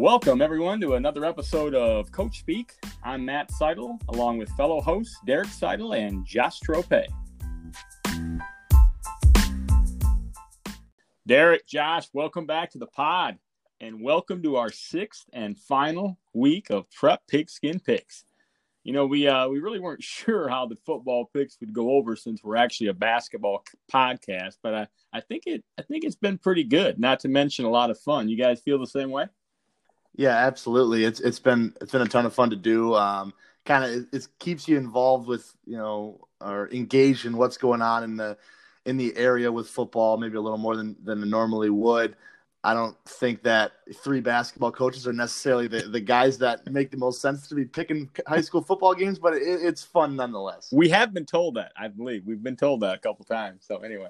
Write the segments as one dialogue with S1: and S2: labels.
S1: Welcome, everyone, to another episode of Coach Speak. I'm Matt Seidel, along with fellow hosts Derek Seidel and Josh Trope. Derek, Josh, welcome back to the pod, and welcome to our sixth and final week of Prep Pigskin Picks. You know, we uh, we really weren't sure how the football picks would go over since we're actually a basketball podcast, but I, I think it I think it's been pretty good. Not to mention a lot of fun. You guys feel the same way?
S2: Yeah, absolutely. It's it's been it's been a ton of fun to do. Um, kind of it, it, keeps you involved with you know or engaged in what's going on in the in the area with football, maybe a little more than than normally would. I don't think that three basketball coaches are necessarily the, the guys that make the most sense to be picking high school football games, but it, it's fun nonetheless.
S1: We have been told that, I believe. We've been told that a couple times. So anyway,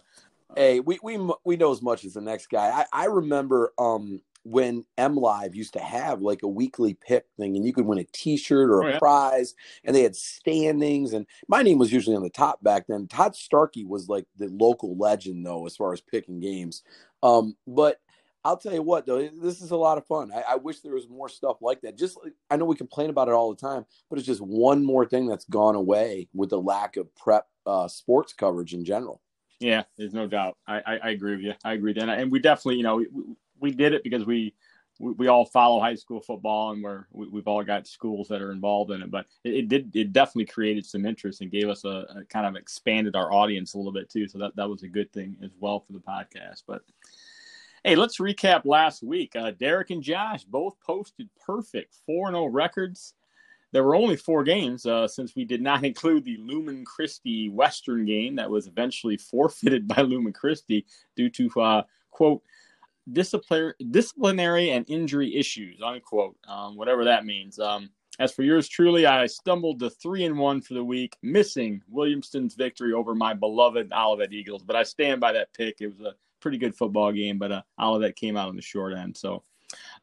S3: hey, we we we know as much as the next guy. I, I remember um, when MLive used to have like a weekly pick thing, and you could win a T-shirt or a oh, yeah. prize, and they had standings. And my name was usually on the top back then. Todd Starkey was like the local legend, though, as far as picking games. Um, but I'll tell you what, though, this is a lot of fun. I, I wish there was more stuff like that. Just I know we complain about it all the time, but it's just one more thing that's gone away with the lack of prep uh, sports coverage in general.
S1: Yeah, there's no doubt. I, I, I agree with you. I agree, and, and we definitely, you know, we, we did it because we, we, we all follow high school football and we're we, have all got schools that are involved in it. But it, it, did it definitely created some interest and gave us a, a, kind of expanded our audience a little bit too. So that that was a good thing as well for the podcast. But hey, let's recap last week. Uh, Derek and Josh both posted perfect 4 0 records. There were only four games uh, since we did not include the Lumen Christi Western game that was eventually forfeited by Lumen Christi due to uh, quote disciplinary, disciplinary and injury issues, unquote, um, whatever that means. Um, as for yours truly, I stumbled to three and one for the week, missing Williamston's victory over my beloved Olivet Eagles. But I stand by that pick. It was a pretty good football game, but uh, Olivet came out on the short end. So,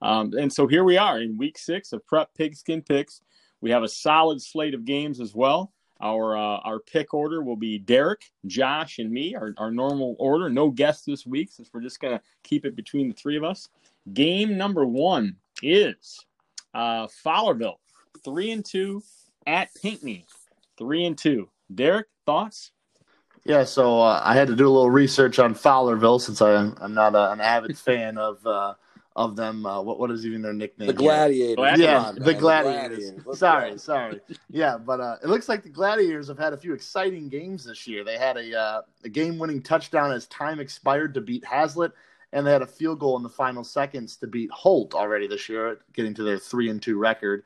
S1: um, and so here we are in week six of Prep Pigskin Picks. We have a solid slate of games as well. Our uh, our pick order will be Derek, Josh, and me. Our, our normal order. No guests this week since we're just gonna keep it between the three of us. Game number one is uh, Fowlerville, three and two at Pinckney, three and two. Derek, thoughts?
S2: Yeah, so uh, I had to do a little research on Fowlerville since I, am not a, an avid fan of uh, of them. Uh, what what is even their nickname?
S3: The Gladiators.
S2: Yeah, on, the Gladiators. Gladiators. Sorry, sorry. Yeah, but uh, it looks like the Gladiators have had a few exciting games this year. They had a uh, a game winning touchdown as time expired to beat Haslett, and they had a field goal in the final seconds to beat Holt already this year, getting to their three and two record.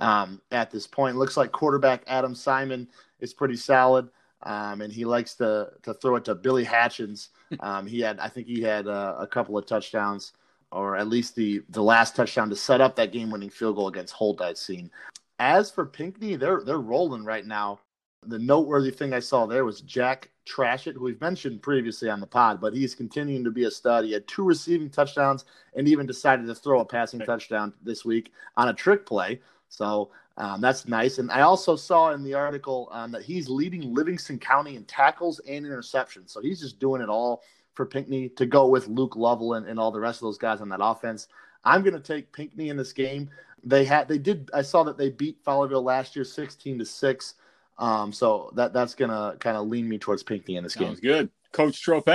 S2: Um, at this point, it looks like quarterback Adam Simon is pretty solid. Um, and he likes to to throw it to Billy Hatchins. Um, he had, I think, he had uh, a couple of touchdowns or at least the the last touchdown to set up that game winning field goal against Holt I'd seen. As for Pinckney, they're they're rolling right now. The noteworthy thing I saw there was Jack Trashett, who we've mentioned previously on the pod, but he's continuing to be a stud. He had two receiving touchdowns and even decided to throw a passing touchdown this week on a trick play. So um, that's nice. And I also saw in the article um, that he's leading Livingston County in tackles and interceptions. So he's just doing it all for Pinckney to go with Luke Lovell and, and all the rest of those guys on that offense. I'm going to take Pinckney in this game. They had they did I saw that they beat Fowlerville last year 16 to 6. Um, so that that's going to kind of lean me towards Pinckney in this
S1: Sounds
S2: game.
S1: good. Coach Trope.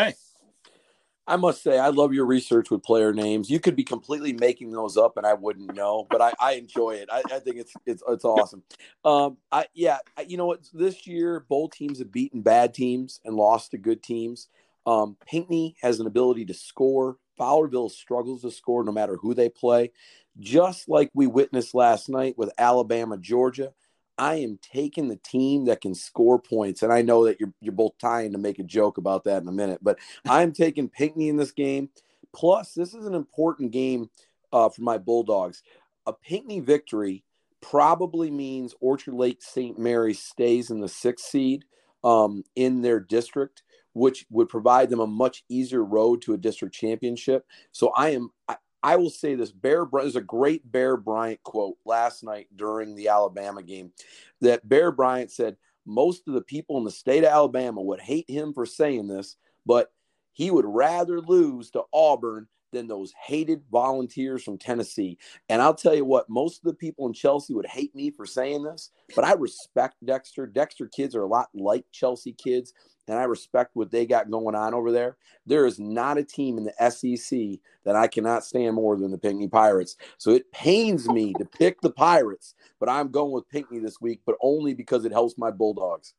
S3: I must say, I love your research with player names. You could be completely making those up, and I wouldn't know. But I, I enjoy it. I, I, think it's it's it's awesome. Um, I yeah, you know what? This year, both teams have beaten bad teams and lost to good teams. Um, Pinckney has an ability to score. Fowlerville struggles to score no matter who they play. Just like we witnessed last night with Alabama, Georgia, I am taking the team that can score points. And I know that you're you're both tying to make a joke about that in a minute, but I'm taking Pinckney in this game. Plus, this is an important game uh, for my Bulldogs. A Pinckney victory probably means Orchard Lake St. Mary stays in the sixth seed um, in their district which would provide them a much easier road to a district championship. So I am, I, I will say this Bear, there's a great Bear Bryant quote last night during the Alabama game that Bear Bryant said, most of the people in the state of Alabama would hate him for saying this, but he would rather lose to Auburn than those hated volunteers from Tennessee. And I'll tell you what, most of the people in Chelsea would hate me for saying this, but I respect Dexter. Dexter kids are a lot like Chelsea kids, and I respect what they got going on over there. There is not a team in the SEC that I cannot stand more than the Pinckney Pirates. So it pains me to pick the Pirates, but I'm going with Pinckney this week, but only because it helps my Bulldogs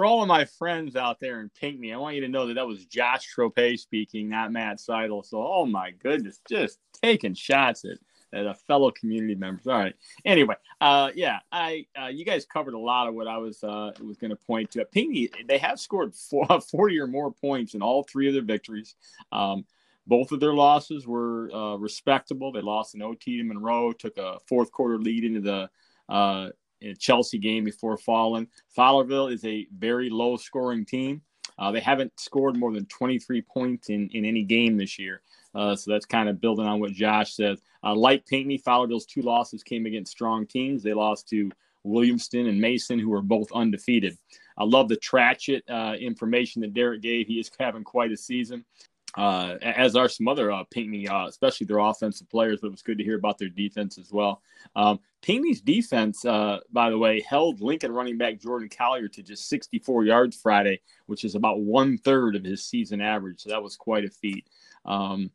S1: for all of my friends out there in Pinckney, I want you to know that that was Josh Trope speaking, not Matt Seidel. So, oh my goodness, just taking shots at, at a fellow community members. All right. Anyway, uh, yeah, I uh, you guys covered a lot of what I was uh, was going to point to. Pinckney, they have scored four, 40 or more points in all three of their victories. Um, both of their losses were uh, respectable. They lost an OT to Monroe, took a fourth quarter lead into the uh, in a Chelsea game before falling. Fowlerville is a very low scoring team. Uh, they haven't scored more than 23 points in, in any game this year. Uh, so that's kind of building on what Josh says. Uh, like Pinckney, Fowlerville's two losses came against strong teams. They lost to Williamston and Mason, who are both undefeated. I love the Tratchett uh, information that Derek gave. He is having quite a season uh, as are some other uh, Pinckney, uh, especially their offensive players. But it was good to hear about their defense as well. Um, Pinckney's defense, uh, by the way, held Lincoln running back Jordan Collier to just 64 yards Friday, which is about one third of his season average. So that was quite a feat. Um,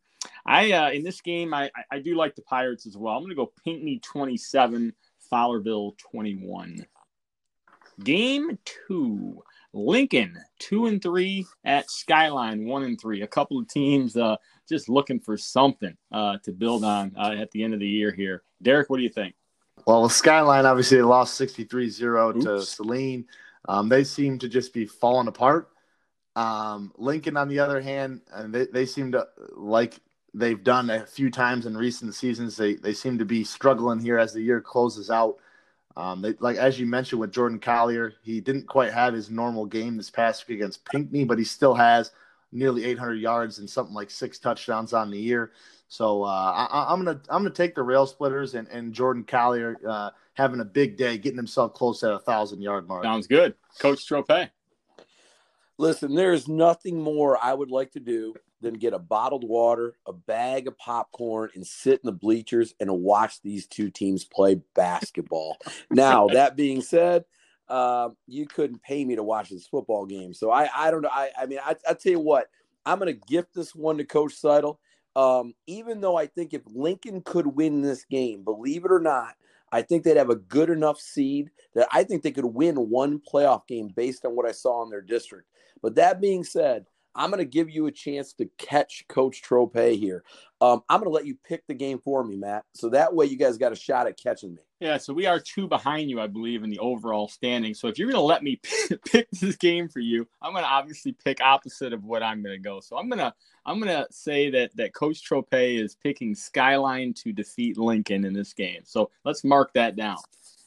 S1: I uh, in this game, I, I do like the Pirates as well. I'm going to go Pinckney 27, Fowlerville 21. Game two. Lincoln two and three at Skyline one and three. A couple of teams uh, just looking for something uh, to build on uh, at the end of the year here. Derek, what do you think?
S2: Well, Skyline obviously they lost 63-0 to Saline. Um, they seem to just be falling apart. Um, Lincoln, on the other hand, and they, they seem to like they've done a few times in recent seasons. They they seem to be struggling here as the year closes out. Um, they, like as you mentioned with Jordan Collier, he didn't quite have his normal game this past week against Pinckney, but he still has nearly 800 yards and something like six touchdowns on the year. So uh, I, am gonna I'm gonna take the rail splitters and, and Jordan Collier uh, having a big day, getting himself close to a thousand yard mark.
S1: Sounds good, Coach Trope.
S3: Listen, there is nothing more I would like to do than get a bottled water, a bag of popcorn, and sit in the bleachers and watch these two teams play basketball. now, that being said, uh, you couldn't pay me to watch this football game. So I, I don't know. I, I mean, I, I tell you what, I'm going to gift this one to Coach Seidel. Um, even though I think if Lincoln could win this game, believe it or not, I think they'd have a good enough seed that I think they could win one playoff game based on what I saw in their district. But that being said, I'm going to give you a chance to catch Coach Trope here. Um, I'm going to let you pick the game for me, Matt. So that way you guys got a shot at catching me.
S1: Yeah, so we are two behind you, I believe, in the overall standing. So if you're going to let me pick this game for you, I'm going to obviously pick opposite of what I'm going to go. So I'm going to I'm going to say that that Coach Trope is picking Skyline to defeat Lincoln in this game. So let's mark that down.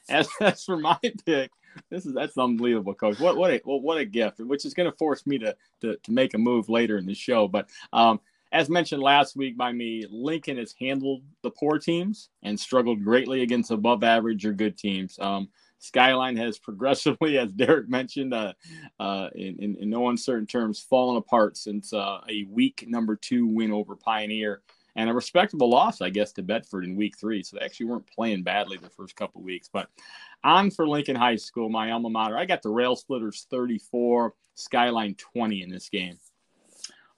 S1: As, as for my pick, this is that's unbelievable, coach. What what a what a gift, which is going to force me to, to to make a move later in the show. But um, as mentioned last week by me, Lincoln has handled the poor teams and struggled greatly against above average or good teams. Um, Skyline has progressively, as Derek mentioned, uh, uh, in, in, in, no uncertain terms, fallen apart since uh, a weak number two win over Pioneer and a respectable loss, I guess, to Bedford in week three. So they actually weren't playing badly the first couple weeks. But on for Lincoln High School, my alma mater. I got the Rail Splitters 34, Skyline 20 in this game.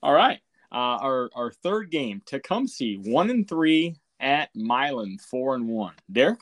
S1: All right. Uh, our, our third game, Tecumseh, one and three at Milan, four and one. Derek?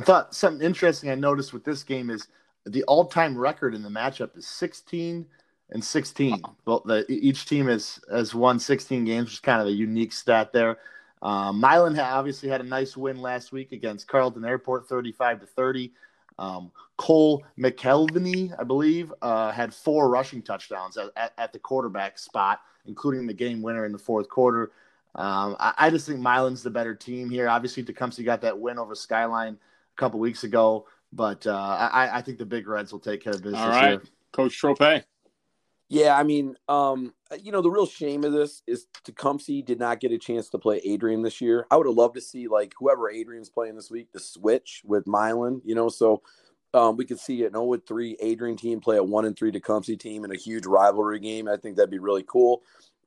S2: I thought something interesting I noticed with this game is the all time record in the matchup is 16 and 16. Well, the, each team has, has won 16 games, which is kind of a unique stat there. Um, Milan obviously had a nice win last week against Carleton Airport, 35 to 30. Um, Cole McKelvey, I believe, uh, had four rushing touchdowns at, at, at, the quarterback spot, including the game winner in the fourth quarter. Um, I, I, just think Milan's the better team here. Obviously, Tecumseh got that win over Skyline a couple weeks ago, but uh, I, I, think the Big Reds will take care of business
S1: All right.
S2: here.
S1: Coach Trope.
S3: Yeah, I mean, um, you know, the real shame of this is Tecumseh did not get a chance to play Adrian this year. I would have loved to see like whoever Adrian's playing this week to switch with Milan, you know, so um, we could see an 0 3 Adrian team play a 1 and 3 Tecumseh team in a huge rivalry game. I think that'd be really cool.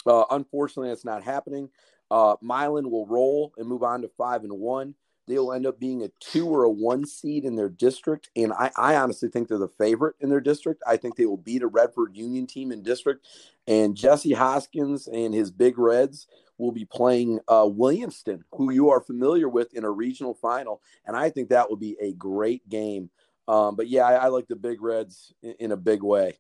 S3: Uh, unfortunately, that's not happening. Uh, Milan will roll and move on to five and one. They'll end up being a two or a one seed in their district, and I, I honestly think they're the favorite in their district. I think they will beat a Redford Union team in district, and Jesse Hoskins and his Big Reds will be playing uh, Williamston, who you are familiar with in a regional final, and I think that will be a great game. Um, but yeah, I, I, like the Big Reds in, in a big way.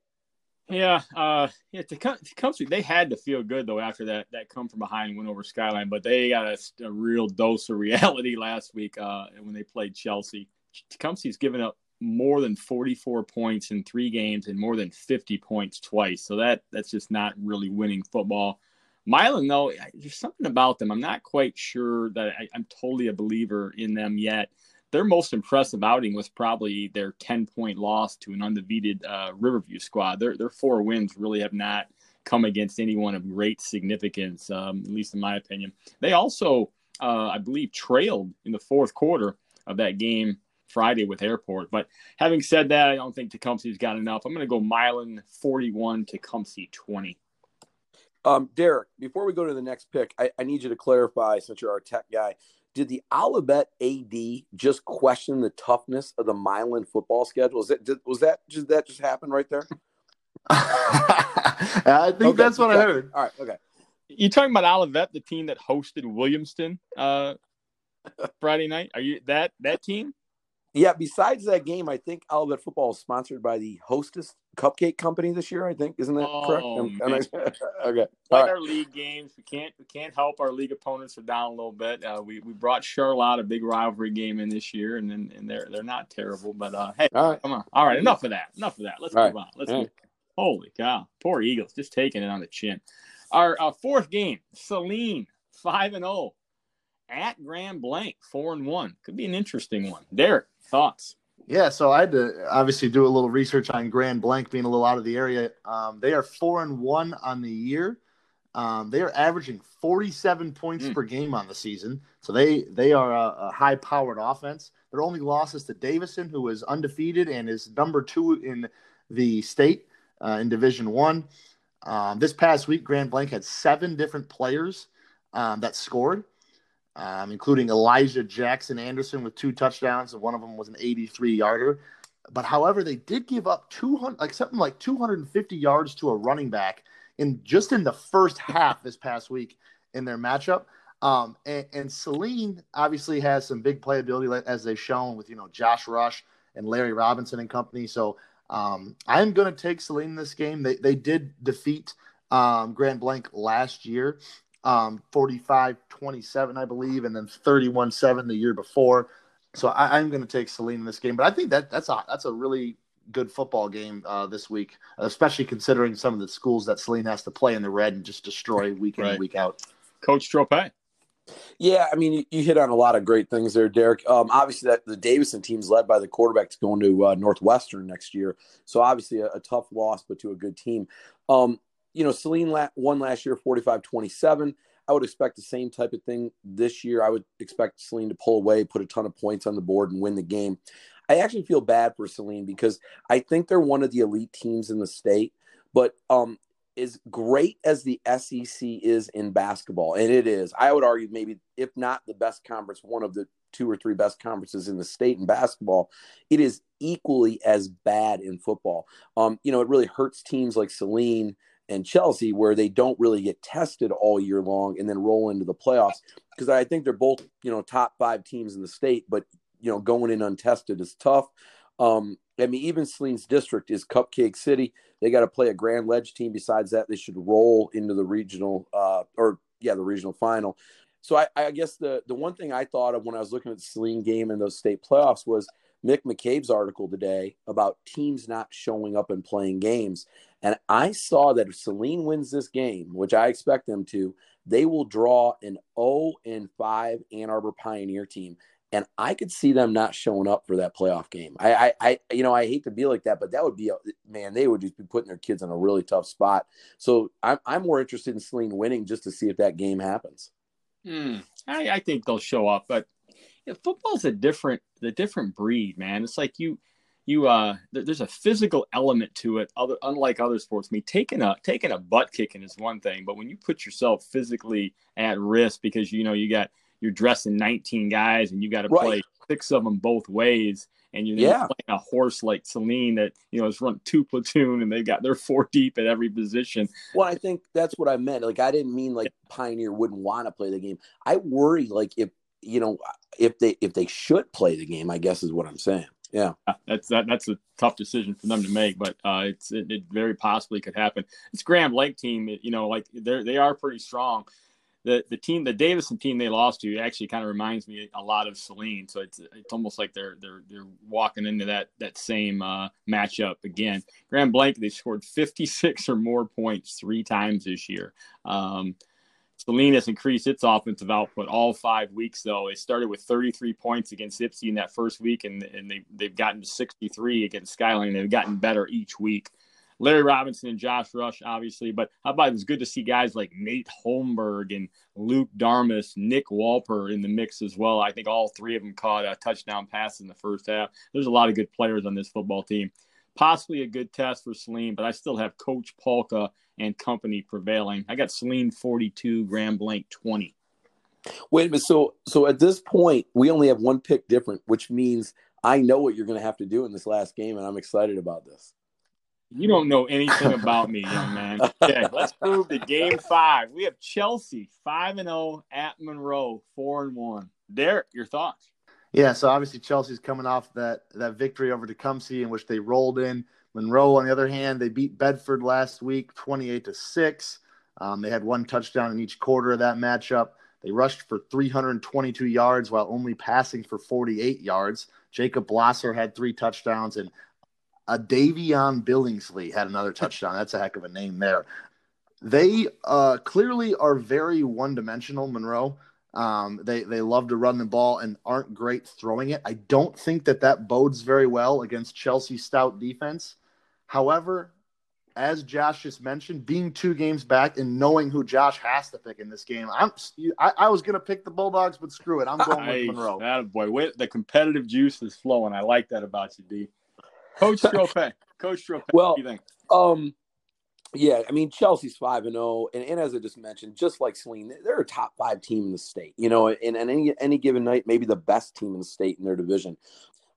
S1: Yeah, uh, yeah. Tecumseh, they had to feel good though after that that come from behind win over Skyline, but they got a, a real dose of reality last week uh, when they played Chelsea. Tecumseh's given up more than 44 points in three games and more than 50 points twice. So that that's just not really winning football. Milan, though, there's something about them. I'm not quite sure that I, I'm totally a believer in them yet their most impressive outing was probably their 10 point loss to an undefeated uh, Riverview squad. Their, their four wins really have not come against anyone of great significance, um, at least in my opinion. They also, uh, I believe, trailed in the fourth quarter of that game Friday with Airport. But having said that, I don't think Tecumseh's got enough. I'm going to go Milan 41, Tecumseh 20.
S3: Um, Derek, before we go to the next pick, I, I need you to clarify since you're our tech guy did the Olivet AD just question the toughness of the Milan football schedule? Is that did, was that just that just happen right there?
S2: I think okay, that's what okay. I heard.
S3: All right, okay.
S1: You talking about Olivet, the team that hosted Williamston uh, Friday night? Are you that that team?
S3: Yeah. Besides that game, I think Olivet football is sponsored by the Hostess Cupcake Company this year. I think isn't that oh, correct? I, okay.
S1: Like right. our league games, we can't we can't help our league opponents are down a little bit. Uh, we we brought Charlotte a big rivalry game in this year, and then and they're they're not terrible, but uh, hey, come on. All right, enough of that. Enough of that. Let's All move right. on. Let's. Move. Holy cow! Poor Eagles, just taking it on the chin. Our uh, fourth game, Saline, five and zero oh. At Grand Blanc four and one. Could be an interesting one. Derek, thoughts?
S2: Yeah, so I had to obviously do a little research on Grand Blanc being a little out of the area. Um, they are four and one on the year. Um, they are averaging 47 points mm. per game on the season, so they they are a, a high-powered offense. Their only losses to Davison, who is undefeated and is number two in the state uh, in Division One. Um, this past week, Grand Blanc had seven different players um, that scored um, including Elijah Jackson Anderson with two touchdowns, and one of them was an 83 yarder. But however, they did give up 200, like something like 250 yards to a running back in just in the first half this past week in their matchup. Um, and, and Saline obviously has some big playability as they've shown with you know Josh Rush and Larry Robinson and company. So um, I'm going to take Saline in this game. They they did defeat um, Grand Blanc last year, um, 45 27, I believe, and then 31 7 the year before. So I, am going to take Saline in this game, but I think that that's a that's a really good football game uh, this week, especially considering some of the schools that Saline has to play in the red and just destroy week in right. and week out.
S1: Coach Trope.
S3: Yeah, I mean, you, you, hit on a lot of great things there, Derek. Um, obviously, that the Davison team's led by the quarterback to going to uh, Northwestern next year, so obviously a, a, tough loss, but to a good team. Um, you know, Saline la- won last year 45 27. I would expect the same type of thing this year. I would expect Saline to pull away, put a ton of points on the board, and win the game. I actually feel bad for Saline because I think they're one of the elite teams in the state. But um, as great as the SEC is in basketball, and it is, I would argue maybe if not the best conference, one of the two or three best conferences in the state in basketball, it is equally as bad in football. Um, you know, it really hurts teams like Saline and Chelsea where they don't really get tested all year long and then roll into the playoffs because I think they're both you know top five teams in the state, but you know going in untested is tough. Um, I mean, even Saline's district is Cupcake City. They got to play a Grand Ledge team. Besides that, they should roll into the regional uh, or yeah, the regional final. So I, I guess the the one thing I thought of when I was looking at the Saline game and those state playoffs was Mick McCabe's article today about teams not showing up and playing games. And I saw that if Saline wins this game, which I expect them to, they will draw an 0 and 5 Ann Arbor Pioneer team. And I could see them not showing up for that playoff game. I, I, I, you know, I hate to be like that, but that would be a man. They would just be putting their kids in a really tough spot. So I'm, I'm more interested in Saline winning just to see if that game happens.
S1: Hmm. I, I think they'll show up, but football's a different, the different breed, man. It's like you, you uh there's a physical element to it other unlike other sports I mean taking a taking a butt kicking is one thing but when you put yourself physically at risk because you know you got you're dressing 19 guys and you got to right. play six of them both ways and you're yeah. playing a horse like Saline that you know has run two platoon and they got their four deep at every position.
S3: Well, I think that's what I meant. Like I didn't mean like Pioneer wouldn't want to play the game. I worry like if you know if they if they should play the game. I guess is what I'm saying. Yeah,
S1: that's that. That's a tough decision for them to make, but uh, it's it, it, very possibly could happen. It's Grand Lake team, you know, like they they are pretty strong. The the team, the Davison team they lost to, actually kind of reminds me a lot of Saline. So it's it's almost like they're they're they're walking into that that same uh, matchup again. Grand Blanc they scored 56 or more points three times this year. Um, Saline has increased its offensive output all five weeks, though. It started with 33 points against Ypsi in that first week, and, and they, they've gotten to 63 against Skyline. They've gotten better each week. Larry Robinson and Josh Rush, obviously, but how about it was good to see guys like Nate Holmberg and Luke Darmus, Nick Walper in the mix as well. I think all three of them caught a touchdown pass in the first half. There's a lot of good players on this football team. Possibly a good test for Saline, but I still have Coach Palka and company prevailing. I got Saline 42, Grand Blanc 20.
S3: Wait a minute. So, so at this point, we only have one pick different, which means I know what you're going to have to do in this last game, and I'm excited about this.
S1: You don't know anything about me, young man. Okay, let's move to game five. We have Chelsea 5 and 0 at Monroe 4 and 1. Derek, your thoughts?
S2: Yeah, so obviously Chelsea's coming off that that victory over Tecumseh in which they rolled in Monroe, on the other hand, they beat Bedford last week, 28 to six. Um, they had one touchdown in each quarter of that matchup. They rushed for 322 yards while only passing for 48 yards. Jacob Blosser had three touchdowns, and a Davion Billingsley had another touchdown. That's a heck of a name there. They uh, clearly are very one-dimensional, Monroe. Um, they they love to run the ball and aren't great throwing it. I don't think that that bodes very well against Chelsea's stout defense. However, as Josh just mentioned, being two games back and knowing who Josh has to pick in this game, I'm I, I was gonna pick the Bulldogs, but screw it, I'm going nice. with Monroe.
S1: That boy, wait, the competitive juice is flowing. I like that about you, D. Coach Stropek, Coach Stropek.
S3: Well, what do you think? um, yeah, I mean Chelsea's five and zero, oh, and, as I just mentioned, just like Saline, they're a top five team in the state. You know, and, and any any given night, maybe the best team in the state in their division.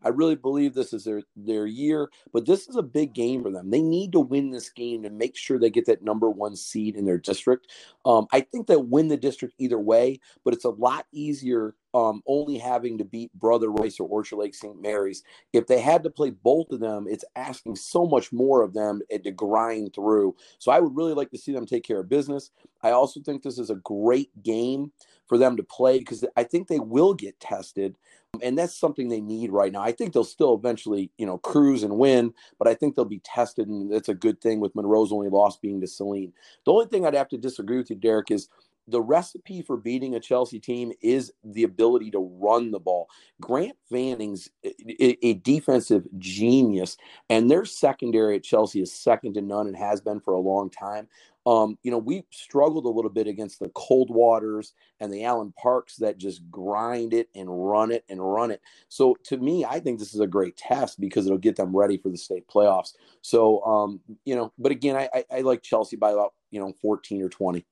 S3: I really believe this is their their year, but this is a big game for them. They need to win this game to make sure they get that number one seed in their district. Um, I think they'll win the district either way, but it's a lot easier um, only having to beat Brother Rice or Orchard Lake St. Mary's. If they had to play both of them, it's asking so much more of them to grind through. So I would really like to see them take care of business. I also think this is a great game for them to play because I think they will get tested. And that's something they need right now. I think they'll still eventually, you know, cruise and win, but I think they'll be tested, and that's a good thing with Monroe's only loss being to Saline. The only thing I'd have to disagree with you, Derek, is the recipe for beating a Chelsea team is the ability to run the ball. Grant Vanning's a, a, defensive genius, and their secondary at Chelsea is second to none and has been for a long time. Um, you know, we struggled a little bit against the Coldwaters and the Allen Parks that just grind it and run it and run it. So to me, I think this is a great test because it'll get them ready for the state playoffs. So, um, you know, but again, I, I, I like Chelsea by about, you know, 14 or 20.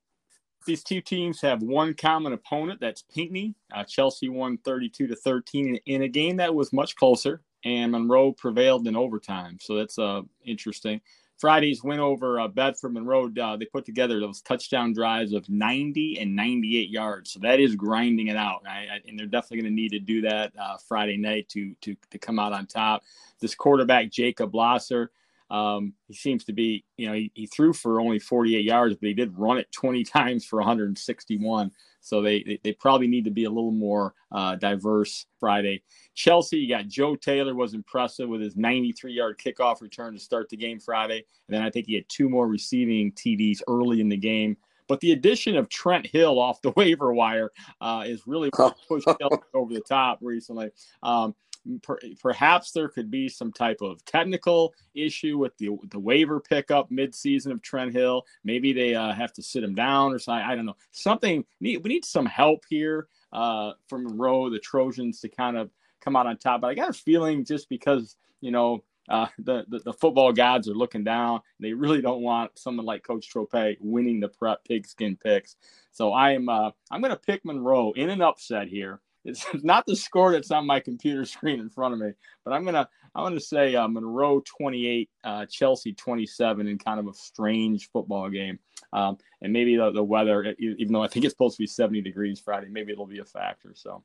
S1: These two teams have one common opponent. That's Pinckney. Uh, Chelsea won 32 to 13 in a game that was much closer, and Monroe prevailed in overtime. So that's uh, interesting. Friday's win over uh, Bedford Monroe, uh, they put together those touchdown drives of 90 and 98 yards. So that is grinding it out. I, I, and they're definitely going to need to do that uh, Friday night to, to, to come out on top. This quarterback, Jacob Blosser, um, he seems to be, you know, he, he, threw for only 48 yards, but he did run it 20 times for 161. So they, they, they probably need to be a little more uh, diverse Friday. Chelsea, you got Joe Taylor was impressive with his 93 yard kickoff return to start the game Friday. And then I think he had two more receiving TDs early in the game. But the addition of Trent Hill off the waiver wire uh, is really pushed over the top recently. Um, per, perhaps there could be some type of technical issue with the the waiver pickup midseason of Trent Hill. Maybe they uh, have to sit him down or something. I don't know. Something we need some help here uh, from Monroe, the Trojans, to kind of come out on top. But I got a feeling just because you know uh, the, the, the football gods are looking down. They really don't want someone like Coach Trope winning the prep pigskin picks. So I am uh, I'm going to pick Monroe in an upset here. It's not the score that's on my computer screen in front of me, but I'm gonna I'm gonna say uh, Monroe 28, uh, Chelsea 27 in kind of a strange football game. Um, and maybe the, the weather, even though I think it's supposed to be 70 degrees Friday, maybe it'll be a factor. So.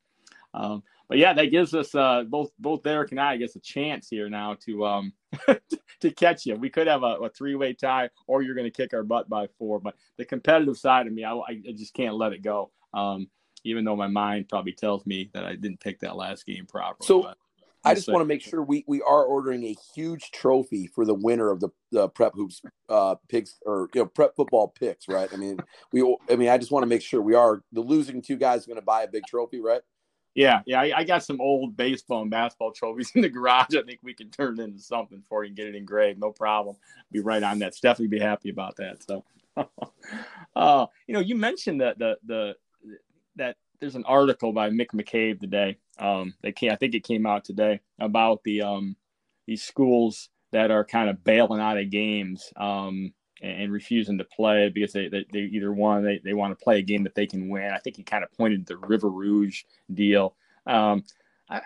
S1: Um, but yeah, that gives us uh, both both Derek and I, I guess, a chance here now to um, to catch you. We could have a, a three way tie, or you're going to kick our butt by four. But the competitive side of me, I, I just can't let it go. Um, even though my mind probably tells me that I didn't pick that last game properly.
S3: So I just want to make sure we, we are ordering a huge trophy for the winner of the, the prep hoops uh, picks or you know prep football picks, right? I mean, we I mean I just want to make sure we are the losing two guys are going to buy a big trophy, right?
S1: Yeah, yeah, I, I, got some old baseball and basketball trophies in the garage. I think we can turn it into something for you and get it engraved. No problem. Be right on that. Stephanie be happy about that. So, uh, you know, you mentioned that the the that there's an article by Mick McCabe today. Um, they I think it came out today about the um these schools that are kind of bailing out of games. Um, and refusing to play because they, they, they either one they, they want to play a game that they can win. I think he kind of pointed the River Rouge deal. Um, I,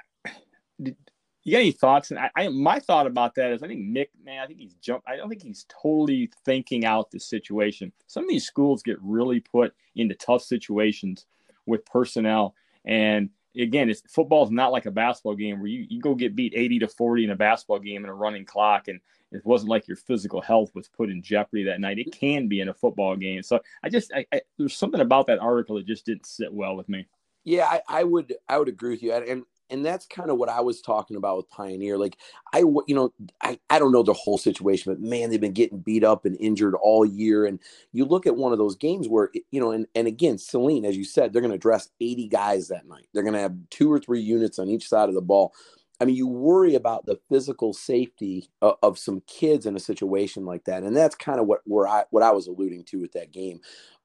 S1: did, you got any thoughts? And I, I, my thought about that is I think Mick, man, I think he's jumped. I don't think he's totally thinking out the situation. Some of these schools get really put into tough situations with personnel, and again, it's football is not like a basketball game where you, you go get beat 80 to 40 in a basketball game in a running clock and it wasn't like your physical health was put in jeopardy that night. It can be in a football game. So I just I, I, there's something about that article that just didn't sit well with me.
S3: Yeah, I, I would I would agree with you, and and that's kind of what I was talking about with Pioneer. Like I, you know, I, I don't know the whole situation, but man, they've been getting beat up and injured all year. And you look at one of those games where, you know, and, and again, Saline, as you said, they're going to dress 80 guys that night. They're going to have two or three units on each side of the ball. I mean, you worry about the physical safety of, of, some kids in a situation like that, and that's kind of what where I what I was alluding to with that game.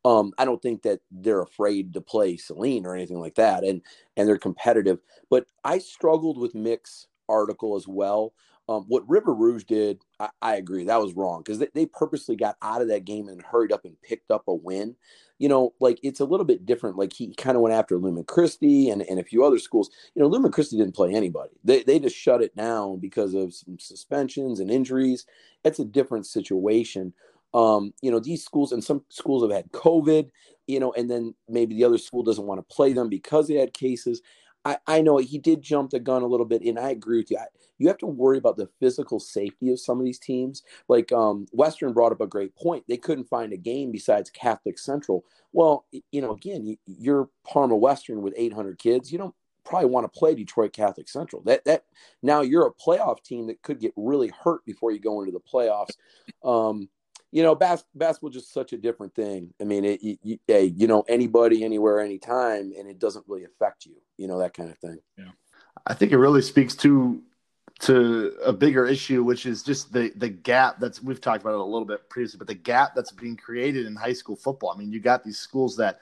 S3: Um, I don't think that they're afraid to play Saline or anything like that, and and they're competitive. But I struggled with Mick's article as well. Um, what River Rouge did, I, I agree, that was wrong because they, they purposely got out of that game and hurried up and picked up a win you know, like it's a little bit different. Like he kind of went after Lumen Christi and, and a few other schools. You know, Lumen Christi didn't play anybody. They, they just shut it down because of some suspensions and injuries. It's a different situation. Um, you know, these schools and some schools have had COVID, you know, and then maybe the other school doesn't want to play them because they had cases. I, I know he did jump the gun a little bit, and I agree with you. I, you have to worry about the physical safety of some of these teams. Like um, Western brought up a great point. They couldn't find a game besides Catholic Central. Well, you know, again, you, are Parma Western with 800 kids. You don't probably want to play Detroit Catholic Central. That that now you're a playoff team that could get really hurt before you go into the playoffs. Um, you know, bas- basketball just such a different thing. I mean, it, you, you, hey, you know, anybody, anywhere, anytime, and it doesn't really affect you. You know, that kind of thing.
S2: Yeah, I think it really speaks to to a bigger issue, which is just the the gap that's we've talked about it a little bit previously, but the gap that's being created in high school football. I mean, you got these schools that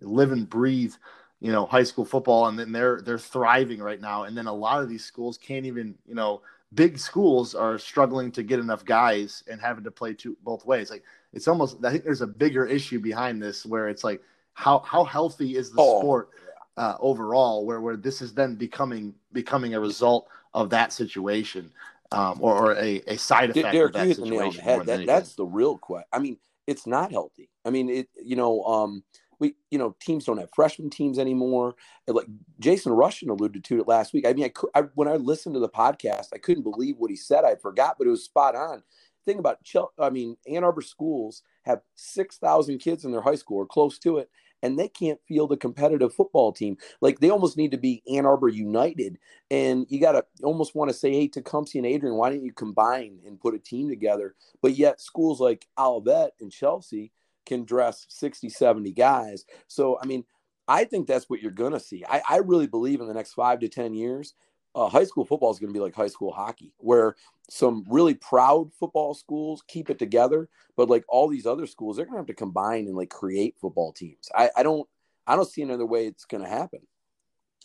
S2: live and breathe, you know, high school football, and then they're they're thriving right now, and then a lot of these schools can't even, you know big schools are struggling to get enough guys and having to play two both ways. Like it's almost I think there's a bigger issue behind this where it's like how how healthy is the oh. sport uh, overall where where this is then becoming becoming a result of that situation um, or, or a, a side effect
S3: Derek,
S2: of that situation.
S3: Head. That, that's the real question. I mean, it's not healthy. I mean, it you know um, we you know teams don't have freshman teams anymore like jason rushing alluded to it last week i mean I, I, when i listened to the podcast i couldn't believe what he said i forgot but it was spot on thing about i mean ann arbor schools have 6000 kids in their high school or close to it and they can't field a competitive football team. Like they almost need to be Ann Arbor United. And you got to almost want to say, hey, Tecumseh and Adrian, why don't you combine and put a team together? But yet schools like Olivet and Chelsea can dress 60, 70 guys. So, I mean, I think that's what you're going to see. I, I, really believe in the next five to 10 years, uh, high school football is going to be like high school hockey, where some really proud football schools keep it together, but like all these other schools, they're going to have to combine and like create football teams. I, I don't, I don't see another way it's going to happen.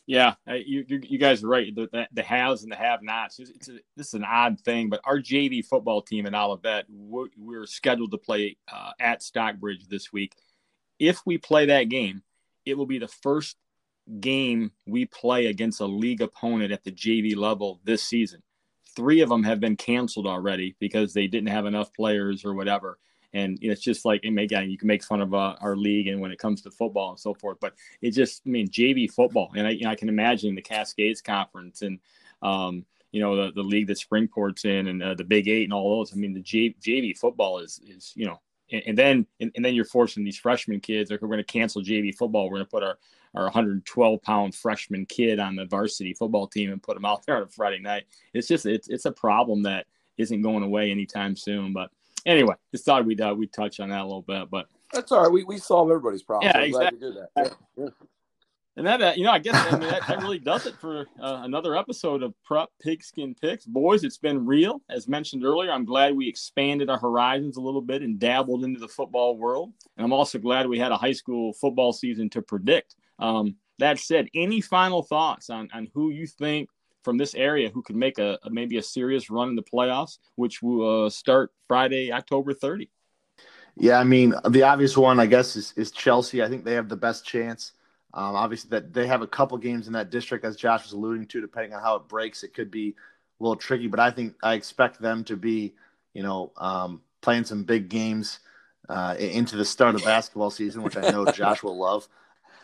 S1: Yeah, you, you guys are right. The, the haves and the have-nots. It's, it's a, this is an odd thing, but our JV football team in Olivet, we're, we're scheduled to play uh, at Stockbridge this week. If we play that game, it will be the first game we play against a league opponent at the JV level this season. Three of them have been canceled already because they didn't have enough players or whatever and it's just like again you can make fun of uh, our league and when it comes to football and so forth but it just i mean jv football and i, you know, I can imagine the cascades conference and um, you know the, the league that springport's in and uh, the big eight and all those. I mean the J, jv football is is you know and, and then and, and, then you're forcing these freshman kids like we're going to cancel jv football. We're going to put our our 112 pound freshman kid on the varsity football team and put him out there on a friday night. It's just it's, it's a problem that isn't going away anytime soon but anyway, just thought we'd uh, we'd touch on that a little bit, but
S3: that's all right. We we solve everybody's problem.
S1: Yeah, exactly. Yeah. And that, uh, you know, I guess I mean, that, that, really does it for uh, another episode of Prep Pigskin Picks. Boys, it's been real. As mentioned earlier, I'm glad we expanded our horizons a little bit and dabbled into the football world. And I'm also glad we had a high school football season to predict. Um, that said, any final thoughts on, on who you think from this area who could make a, a maybe a serious run in the playoffs, which will uh, start Friday, October 30.
S2: Yeah, I mean the obvious one, I guess, is, is Chelsea. I think they have the best chance. Um, obviously, that they have a couple games in that district, as Josh was alluding to. Depending on how it breaks, it could be a little tricky. But I think I expect them to be, you know, um, playing some big games uh, into the start of basketball season, which I know Josh will love.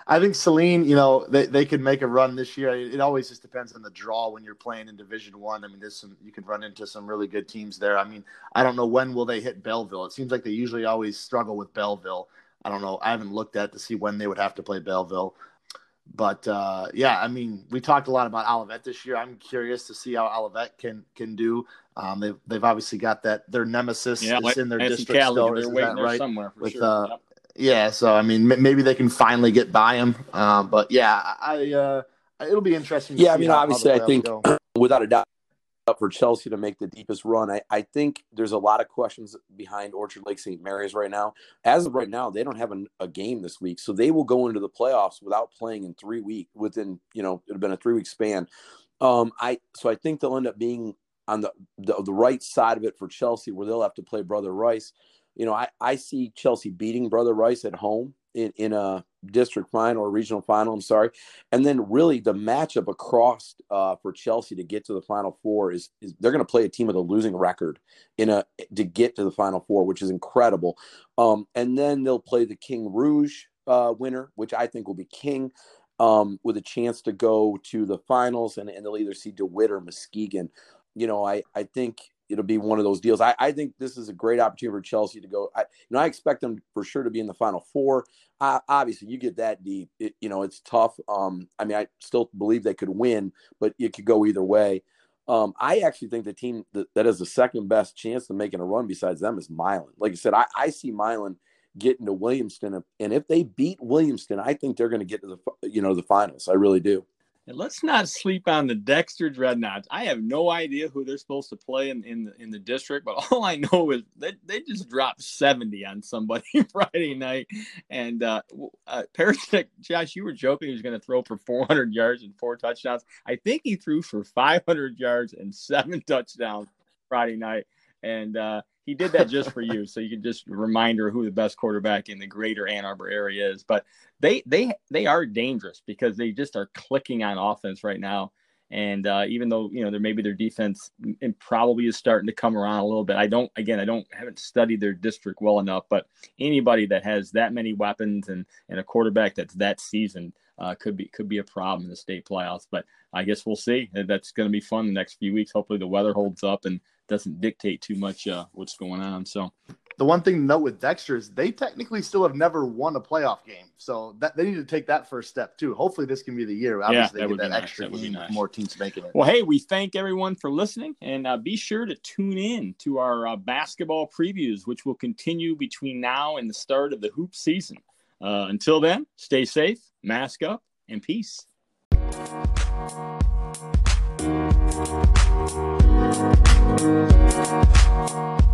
S2: I think Saline, you know, they, they could make a run this year. It always just depends on the draw when you're playing in Division One. I. I mean, there's some you can run into some really good teams there. I mean, I don't know when will they hit Belleville. It seems like they usually always struggle with Belleville. I don't know. I haven't looked at to see when they would have to play Belleville. But uh, yeah, I mean, we talked a lot about Olivet this year. I'm curious to see how Olivet can can do. Um, they've they've obviously got that their nemesis yeah, is in their district
S1: Cali,
S2: still.
S1: They're waiting right? somewhere
S2: with
S1: sure.
S2: uh, yep. Yeah, so I mean, m- maybe they can finally get by him. Uh, but yeah, I uh, it'll be interesting.
S3: yeah, I mean, obviously, I think without a doubt, for Chelsea to make the deepest run, I, I think there's a lot of questions behind Orchard Lake St. Mary's right now. As of right now, they don't have an, a game this week, so they will go into the playoffs without playing in three weeks. Within you know, it'll been a three week span. Um, I so I think they'll end up being on the, the the right side of it for Chelsea, where they'll have to play Brother Rice you know, I, I see Chelsea beating Brother Rice at home in, in a district final or regional final. I'm sorry. And then really the matchup across uh, for Chelsea to get to the final four is, is they're going to play a team with a losing record in a to get to the final four, which is incredible. Um, and then they'll play the King Rouge uh, winner, which I think will be King. Um, with a chance to go to the finals, and, and they'll either see DeWitt or Muskegon. You know, I, I think it'll be one of those deals. I, I think this is a great opportunity for Chelsea to go. I, you know, I expect them for sure to be in the final four. Uh, obviously, you get that deep, it, you know, it's tough. Um, I mean, I still believe they could win, but it could go either way. Um, I actually think the team that, that has the second best chance of making a run besides them is Milan. Like I said, I, I see Milan getting to Williamston, and if they beat Williamston, I think they're going to get to the you know the finals. I really do.
S1: And let's not sleep on the Dexter Dreadnoughts. I have no idea who they're supposed to play in, in the in the district, but all I know is that they just dropped 70 on somebody Friday night. And uh, uh Josh, you were joking he was going to throw for 400 yards and four touchdowns. I think he threw for 500 yards and seven touchdowns Friday night. And uh, he did that just for you, so you can just reminder who the best quarterback in the greater Ann Arbor area is. But they they they are dangerous because they just are clicking on offense right now. And uh, even though you know there maybe their defense and probably is starting to come around a little bit, I don't again I don't haven't studied their district well enough. But anybody that has that many weapons and and a quarterback that's that seasoned uh, could be could be a problem in the state playoffs. But I guess we'll see. That's going to be fun the next few weeks. Hopefully the weather holds up and doesn't dictate too much uh, what's going on. So
S2: the one thing to note with Dexter is they technically still have never won a playoff game, so that they need to take that first step too. Hopefully, this can be the year. Obviously, yeah, that, that nice. extra that game, nice. more teams making it.
S1: Well, hey, we thank everyone for listening, and uh, be sure to tune in to our uh, basketball previews, which will continue between now and the start of the hoop season. Uh, until then, stay safe, mask up, and peace. Thank you.